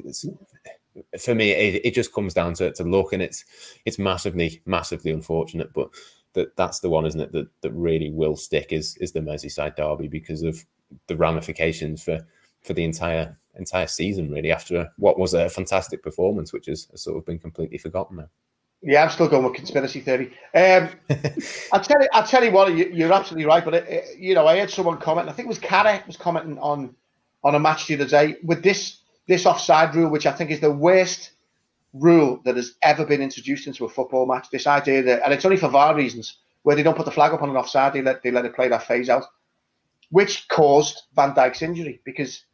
for me, it, it just comes down to, to luck and it's it's massively, massively unfortunate. But that that's the one, isn't it, that, that really will stick is is the Merseyside derby because of the ramifications for for the entire entire season, really, after what was a fantastic performance, which has, has sort of been completely forgotten now. Yeah, I'm still going with conspiracy theory. Um, I'll tell you, I'll tell you what, you, are absolutely right. But it, it, you know, I had someone comment. I think it was Carrot was commenting on on a match the other day with this this offside rule, which I think is the worst rule that has ever been introduced into a football match. This idea that, and it's only for VAR reasons, where they don't put the flag up on an offside, they let they let it play that phase out, which caused Van Dijk's injury because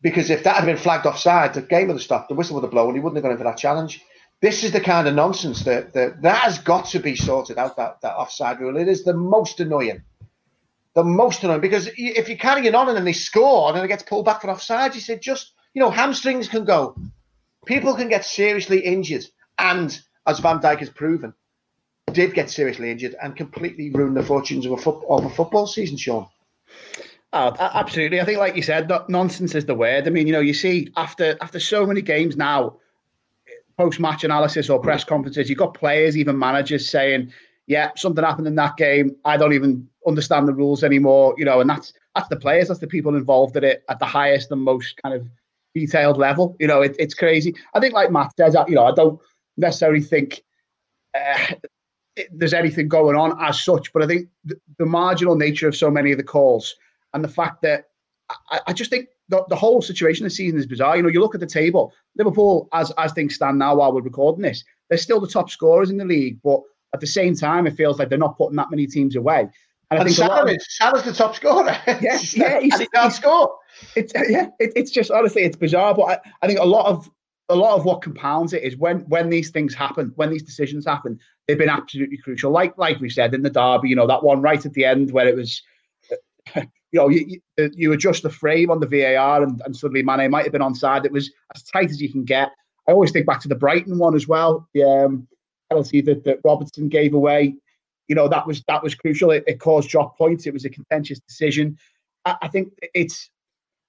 because if that had been flagged offside, the game would have stopped, the whistle would have blown, he wouldn't have gone in for that challenge. This is the kind of nonsense that that, that has got to be sorted out. That that offside rule, it is the most annoying the most annoying because if you're carrying on and then they score and then it gets pulled back for offside, you said just you know hamstrings can go, people can get seriously injured, and as Van Dijk has proven, did get seriously injured and completely ruin the fortunes of a, of a football season, Sean. Oh, absolutely. I think, like you said, nonsense is the word. I mean, you know, you see after after so many games now, post match analysis or press conferences, you've got players, even managers saying, "Yeah, something happened in that game. I don't even understand the rules anymore." You know, and that's that's the players, that's the people involved in it at the highest and most kind of detailed level. You know, it, it's crazy. I think, like Matt says, you know, I don't necessarily think uh, there's anything going on as such, but I think the, the, marginal nature of so many of the calls and the fact that I, I just think the, the, whole situation this season is bizarre. You know, you look at the table, Liverpool, as as things stand now while we're recording this, they're still the top scorers in the league, but at the same time, it feels like they're not putting that many teams away. And, I think Salah, of, Salah's the top scorer. Yeah, yeah, he's, he can't score. It's yeah, it, it's just honestly, it's bizarre. But I, I think a lot of a lot of what compounds it is when when these things happen, when these decisions happen, they've been absolutely crucial. Like like we said in the derby, you know that one right at the end where it was, you know, you, you adjust the frame on the VAR and, and suddenly Mane might have been onside. It was as tight as you can get. I always think back to the Brighton one as well. The um, penalty that, that Robertson gave away. You know that was that was crucial. It, it caused drop points. It was a contentious decision. I, I think it's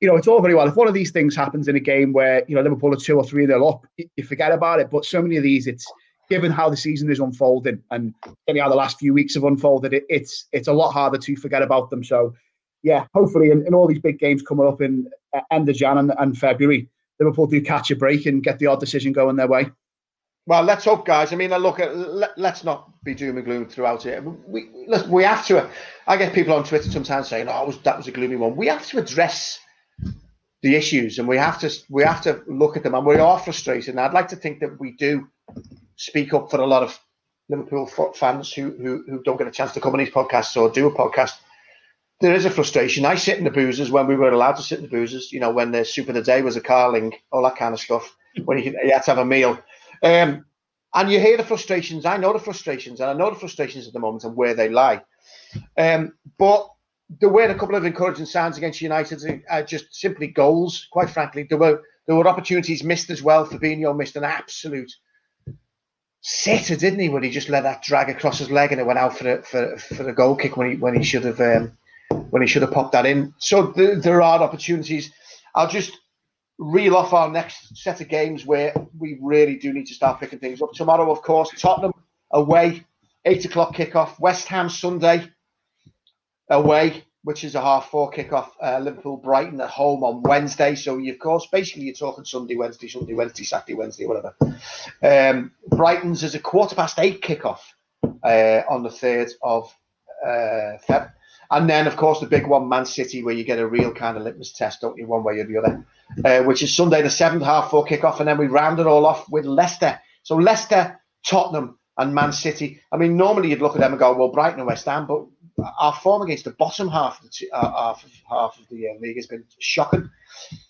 you know, it's all very well. If one of these things happens in a game where, you know, Liverpool are two or three they're up, you forget about it. But so many of these, it's given how the season is unfolding and how the last few weeks have unfolded, it, it's it's a lot harder to forget about them. So, yeah, hopefully in, in all these big games coming up in uh, end of Jan and, and February, Liverpool do catch a break and get the odd decision going their way. Well, let's hope, guys. I mean, uh, look, uh, let, us not be doom and gloom throughout it. We we have to. Uh, I get people on Twitter sometimes saying, "Oh, was, that was a gloomy one." We have to address the issues, and we have to we have to look at them, and we are frustrated. And I'd like to think that we do speak up for a lot of Liverpool fans who who, who don't get a chance to come on these podcasts or do a podcast. There is a frustration. I sit in the boozers when we were allowed to sit in the boozers. You know, when the soup of the day was a carling, all that kind of stuff. When you, you had to have a meal, um, and you hear the frustrations. I know the frustrations, and I know the frustrations at the moment and where they lie. Um, but there were a couple of encouraging signs against United, uh, just simply goals. Quite frankly, there were there were opportunities missed as well. Fabinho missed an absolute sitter, didn't he? When he just let that drag across his leg and it went out for a, for, for a goal kick when he when he should have um, when he should have popped that in. So th- there are opportunities. I'll just reel off our next set of games where we really do need to start picking things up. Tomorrow, of course, Tottenham away, eight o'clock kickoff. West Ham Sunday away, which is a half four kickoff. Uh, Liverpool Brighton at home on Wednesday. So you, of course, basically you're talking Sunday, Wednesday, Sunday, Wednesday, Saturday, Wednesday, whatever. Um, Brighton's is a quarter past eight kickoff uh, on the third of uh, Feb. And then, of course, the big one, Man City, where you get a real kind of litmus test, don't you, one way or the other, uh, which is Sunday, the seventh half four kickoff. And then we round it all off with Leicester. So Leicester, Tottenham, and Man City. I mean, normally you'd look at them and go, well, Brighton and West Ham, but our form against the bottom half of the, uh, half, of, half of the uh, league has been shocking.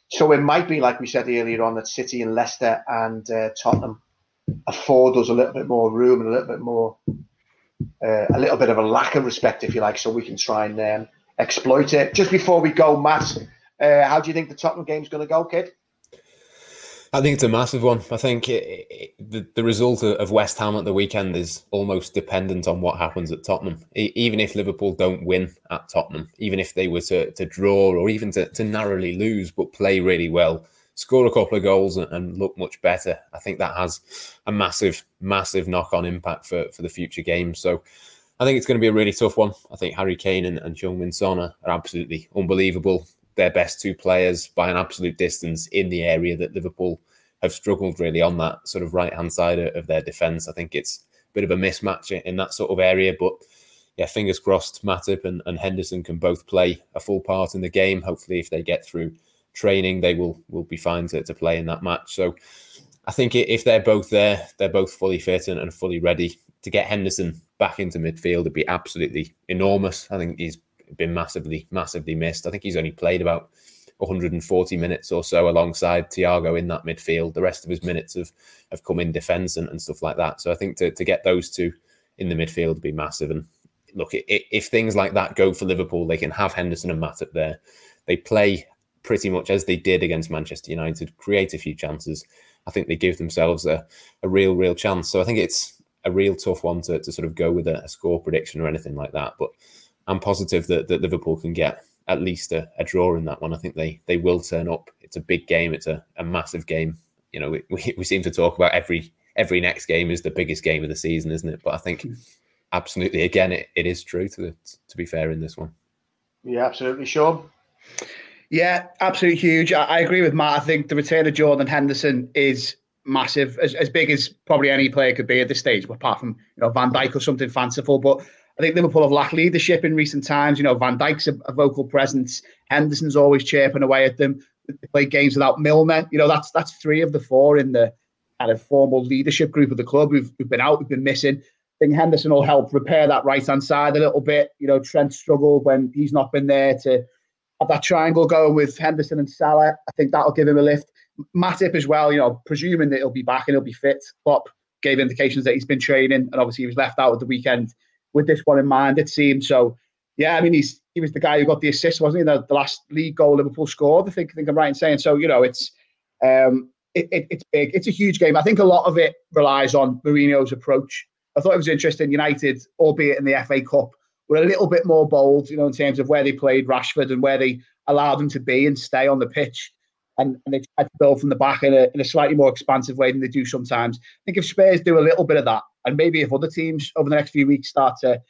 So it might be, like we said earlier on, that City and Leicester and uh, Tottenham afford us a little bit more room and a little bit more, uh, a little bit of a lack of respect, if you like, so we can try and um, exploit it. Just before we go, Matt, uh, how do you think the Tottenham game's going to go, kid? I think it's a massive one. I think it, it, the, the result of West Ham at the weekend is almost dependent on what happens at Tottenham. even if Liverpool don't win at Tottenham, even if they were to, to draw or even to, to narrowly lose but play really well, score a couple of goals and, and look much better, I think that has a massive, massive knock on impact for, for the future games. So I think it's going to be a really tough one. I think Harry Kane and, and Heung-min Son are, are absolutely unbelievable their best two players by an absolute distance in the area that Liverpool have struggled really on that sort of right hand side of their defence. I think it's a bit of a mismatch in that sort of area, but yeah, fingers crossed, Matip and, and Henderson can both play a full part in the game. Hopefully, if they get through training, they will will be fine to, to play in that match. So I think if they're both there, they're both fully fit and, and fully ready to get Henderson back into midfield It'd be absolutely enormous. I think he's been massively, massively missed. I think he's only played about 140 minutes or so alongside Thiago in that midfield. The rest of his minutes have, have come in defence and, and stuff like that. So I think to, to get those two in the midfield would be massive. And look, if things like that go for Liverpool, they can have Henderson and Matip there. They play pretty much as they did against Manchester United, create a few chances. I think they give themselves a, a real, real chance. So I think it's a real tough one to, to sort of go with a, a score prediction or anything like that. But I'm positive that, that Liverpool can get at least a, a, draw in that one. I think they they will turn up. It's a big game. It's a, a massive game. You know, we, we, we seem to talk about every every next game is the biggest game of the season, isn't it? But I think hmm. absolutely, again, it, it is true to to be fair in this one. Yeah, absolutely, Sean. Yeah, absolutely huge. I, I agree with Matt. I think the return of Jordan Henderson is massive, as, as big as probably any player could be at this stage, apart from you know Van Dijk or something fanciful. But I think Liverpool have lacked leadership in recent times. You know, Van Dijk's a, a vocal presence. Henderson's always chirping away at them. They play games without Milner. You know, that's that's three of the four in the kind of formal leadership group of the club who've, who've been out, who've been missing. I think Henderson will help repair that right hand side a little bit. You know, Trent struggled when he's not been there to have that triangle going with Henderson and Salah. I think that'll give him a lift. Matip as well, you know, presuming that he'll be back and he'll be fit. Klopp gave indications that he's been training and obviously he was left out at the weekend with this one in mind, it seemed. So, yeah, I mean, he's he was the guy who got the assist, wasn't he? The, the last league goal Liverpool scored. I think, I think I'm right in saying. So, you know, it's um, it, it, it's big. It's a huge game. I think a lot of it relies on Mourinho's approach. I thought it was interesting. United, albeit in the FA Cup, were a little bit more bold, you know, in terms of where they played Rashford and where they allowed them to be and stay on the pitch. And, and they tried to build from the back in a, in a slightly more expansive way than they do sometimes. I think if Spurs do a little bit of that, and maybe if other teams over the next few weeks start to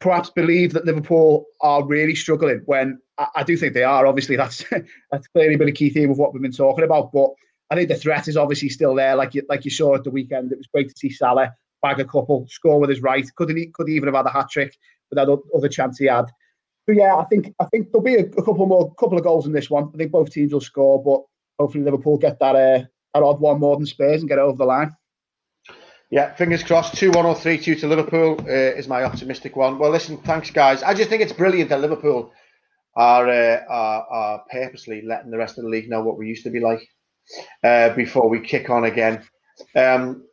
perhaps believe that Liverpool are really struggling, when I, I do think they are. Obviously, that's that's clearly been a key theme of what we've been talking about. But I think the threat is obviously still there. Like you, like you saw at the weekend, it was great to see Salah bag a couple, score with his right. Could he could he even have had a hat trick with that other chance he had? So yeah, I think I think there'll be a, a, couple more couple of goals in this one. I think both teams will score, but hopefully Liverpool get that uh, that odd one more than Spurs and get over the line. Yeah, fingers crossed. 2 1 or 3 2 to Liverpool uh, is my optimistic one. Well, listen, thanks, guys. I just think it's brilliant that Liverpool are, uh, are, are purposely letting the rest of the league know what we used to be like uh, before we kick on again. Um,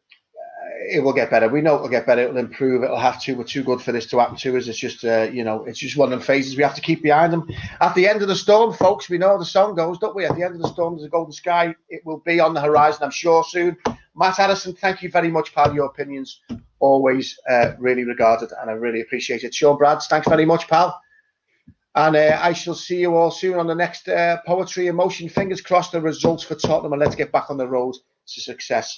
it will get better. We know it will get better. It'll improve. It'll have to. We're too good for this to happen to us. It's just, uh, you know, it's just one of the phases we have to keep behind them. At the end of the storm, folks, we know how the song goes, don't we? At the end of the storm, there's a golden sky. It will be on the horizon, I'm sure, soon. Matt Addison, thank you very much, pal. Your opinions always uh, really regarded, and I really appreciate it. Sean Brads, thanks very much, pal. And uh, I shall see you all soon on the next uh, Poetry in Motion. Fingers crossed the results for Tottenham, and let's get back on the road to success.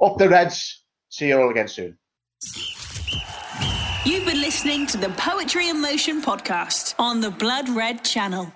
Up the Reds. See you all again soon. You've been listening to the Poetry in Motion podcast on the Blood Red channel.